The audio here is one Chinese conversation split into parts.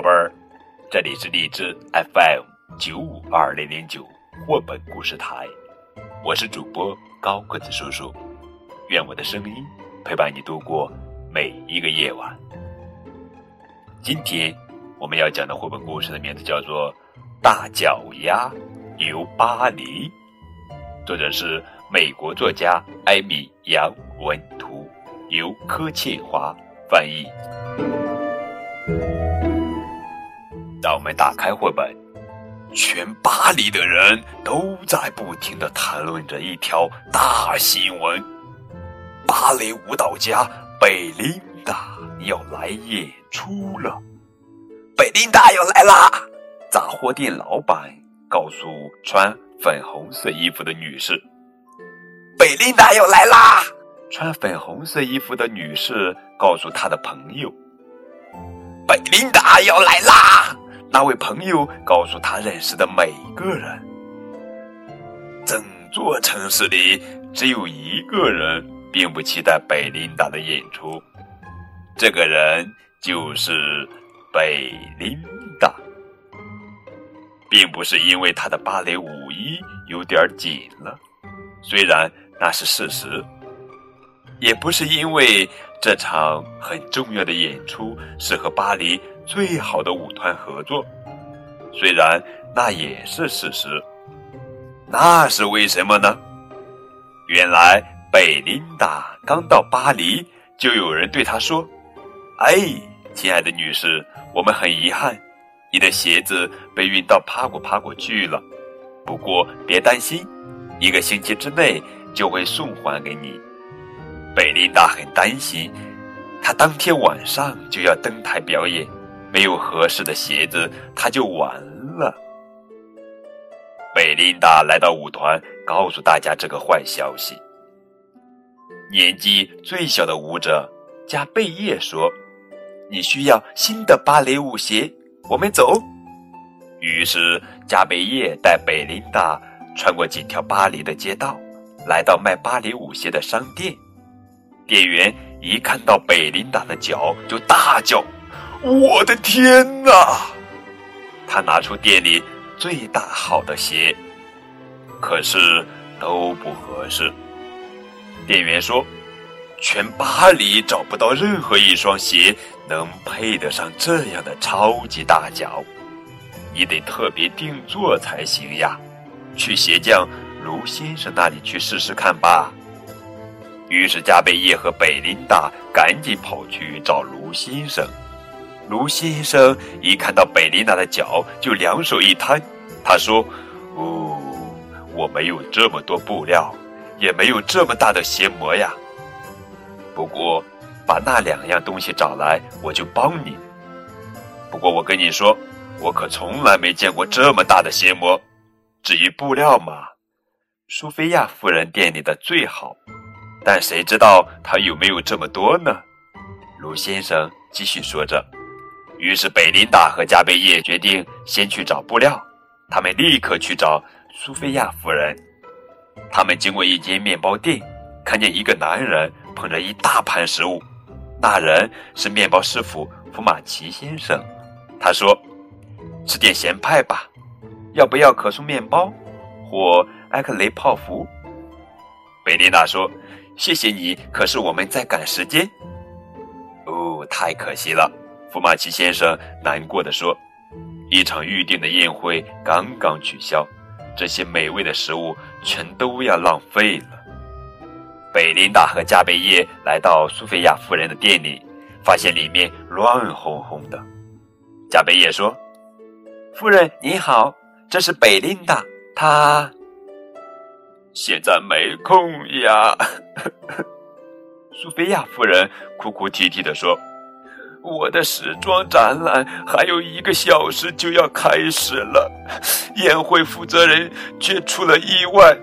宝贝儿，这里是荔枝 FM 九五二零零九绘本故事台，我是主播高个子叔叔，愿我的声音陪伴你度过每一个夜晚。今天我们要讲的绘本故事的名字叫做《大脚丫游巴黎》，作者是美国作家艾米·杨文图，由柯倩华翻译。让我们打开绘本，全巴黎的人都在不停的谈论着一条大新闻：芭蕾舞蹈家贝琳达要来演出了。贝琳达要来啦！杂货店老板告诉穿粉红色衣服的女士：“贝琳达要来啦！”穿粉红色衣服的女士告诉她的朋友：“贝琳达要来啦！”那位朋友告诉他认识的每个人，整座城市里只有一个人并不期待贝琳达的演出，这个人就是贝琳达，并不是因为她的芭蕾舞衣有点紧了，虽然那是事实，也不是因为这场很重要的演出是和巴黎。最好的舞团合作，虽然那也是事实，那是为什么呢？原来贝琳达刚到巴黎，就有人对她说：“哎，亲爱的女士，我们很遗憾，你的鞋子被运到帕果帕果去了。不过别担心，一个星期之内就会送还给你。”贝琳达很担心，她当天晚上就要登台表演。没有合适的鞋子，他就完了。贝琳达来到舞团，告诉大家这个坏消息。年纪最小的舞者加贝叶说：“你需要新的芭蕾舞鞋，我们走。”于是加贝叶带贝琳达穿过几条巴黎的街道，来到卖芭蕾舞鞋的商店。店员一看到贝琳达的脚，就大叫。我的天哪！他拿出店里最大号的鞋，可是都不合适。店员说：“全巴黎找不到任何一双鞋能配得上这样的超级大脚，你得特别定做才行呀！去鞋匠卢先生那里去试试看吧。”于是加贝叶和贝琳达赶紧跑去找卢先生。卢先生一看到贝琳达的脚，就两手一摊。他说：“哦，我没有这么多布料，也没有这么大的鞋模呀。不过，把那两样东西找来，我就帮你。不过，我跟你说，我可从来没见过这么大的鞋模。至于布料嘛，苏菲亚夫人店里的最好，但谁知道他有没有这么多呢？”卢先生继续说着。于是，贝琳达和加贝叶决定先去找布料。他们立刻去找苏菲亚夫人。他们经过一间面包店，看见一个男人捧着一大盘食物。那人是面包师傅福马奇先生。他说：“吃点咸派吧，要不要可颂面包或埃克雷泡芙？”贝琳达说：“谢谢你，可是我们在赶时间。”哦，太可惜了。福马奇先生难过的说：“一场预定的宴会刚刚取消，这些美味的食物全都要浪费了。”贝琳达和加贝叶来到苏菲亚夫人的店里，发现里面乱哄哄的。加贝叶说：“夫人您好，这是贝琳达，她现在没空呀。”苏菲亚夫人哭哭啼啼的说。我的时装展览还有一个小时就要开始了，宴会负责人却出了意外，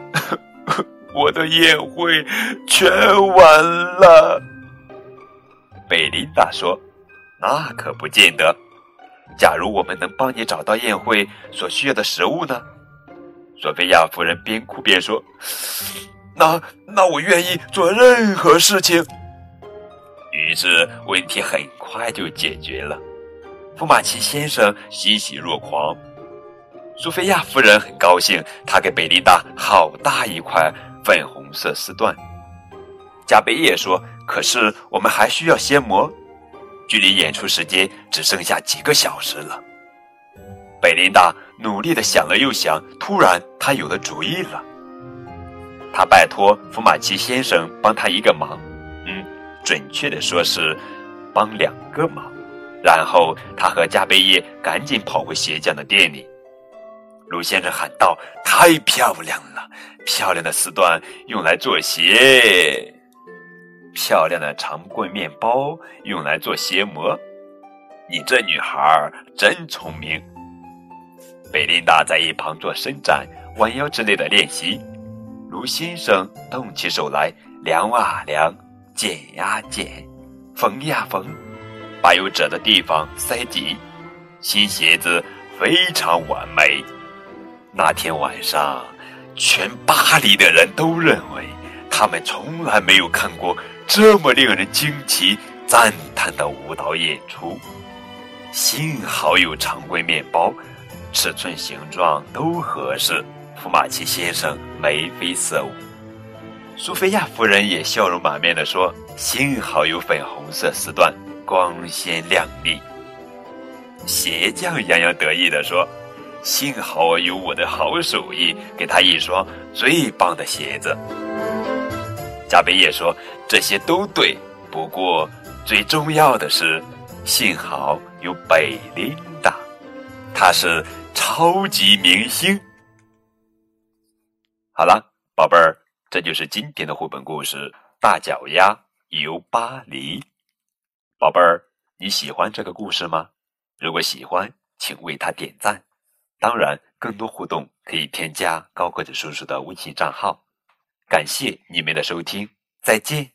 我的宴会全完了。贝琳达说：“那可不见得。假如我们能帮你找到宴会所需要的食物呢？”索菲亚夫人边哭边说：“那那我愿意做任何事情。”于是问题很快就解决了。福马奇先生欣喜若狂。苏菲亚夫人很高兴，她给贝琳达好大一块粉红色丝缎。加贝叶说：“可是我们还需要先磨，距离演出时间只剩下几个小时了。”贝琳达努力的想了又想，突然她有了主意了。她拜托福马奇先生帮她一个忙，嗯，准确的说是帮两个忙。然后他和加贝叶赶紧跑回鞋匠的店里。卢先生喊道：“太漂亮了！漂亮的丝缎用来做鞋，漂亮的长棍面包用来做鞋模。你这女孩真聪明。”贝琳达在一旁做伸展、弯腰之类的练习。卢先生动起手来，量啊量，剪呀剪，缝呀缝，把有褶的地方塞紧。新鞋子非常完美。那天晚上，全巴黎的人都认为他们从来没有看过这么令人惊奇、赞叹的舞蹈演出。幸好有常规面包，尺寸、形状都合适。福马奇先生眉飞色舞，苏菲亚夫人也笑容满面地说：“幸好有粉红色丝缎，光鲜亮丽。”鞋匠洋洋得意地说。幸好有我的好手艺，给他一双最棒的鞋子。加贝叶说：“这些都对，不过最重要的是，幸好有贝利他，是超级明星。”好了，宝贝儿，这就是今天的绘本故事《大脚丫游巴黎》。宝贝儿，你喜欢这个故事吗？如果喜欢，请为他点赞。当然，更多互动可以添加高个子叔叔的微信账号。感谢你们的收听，再见。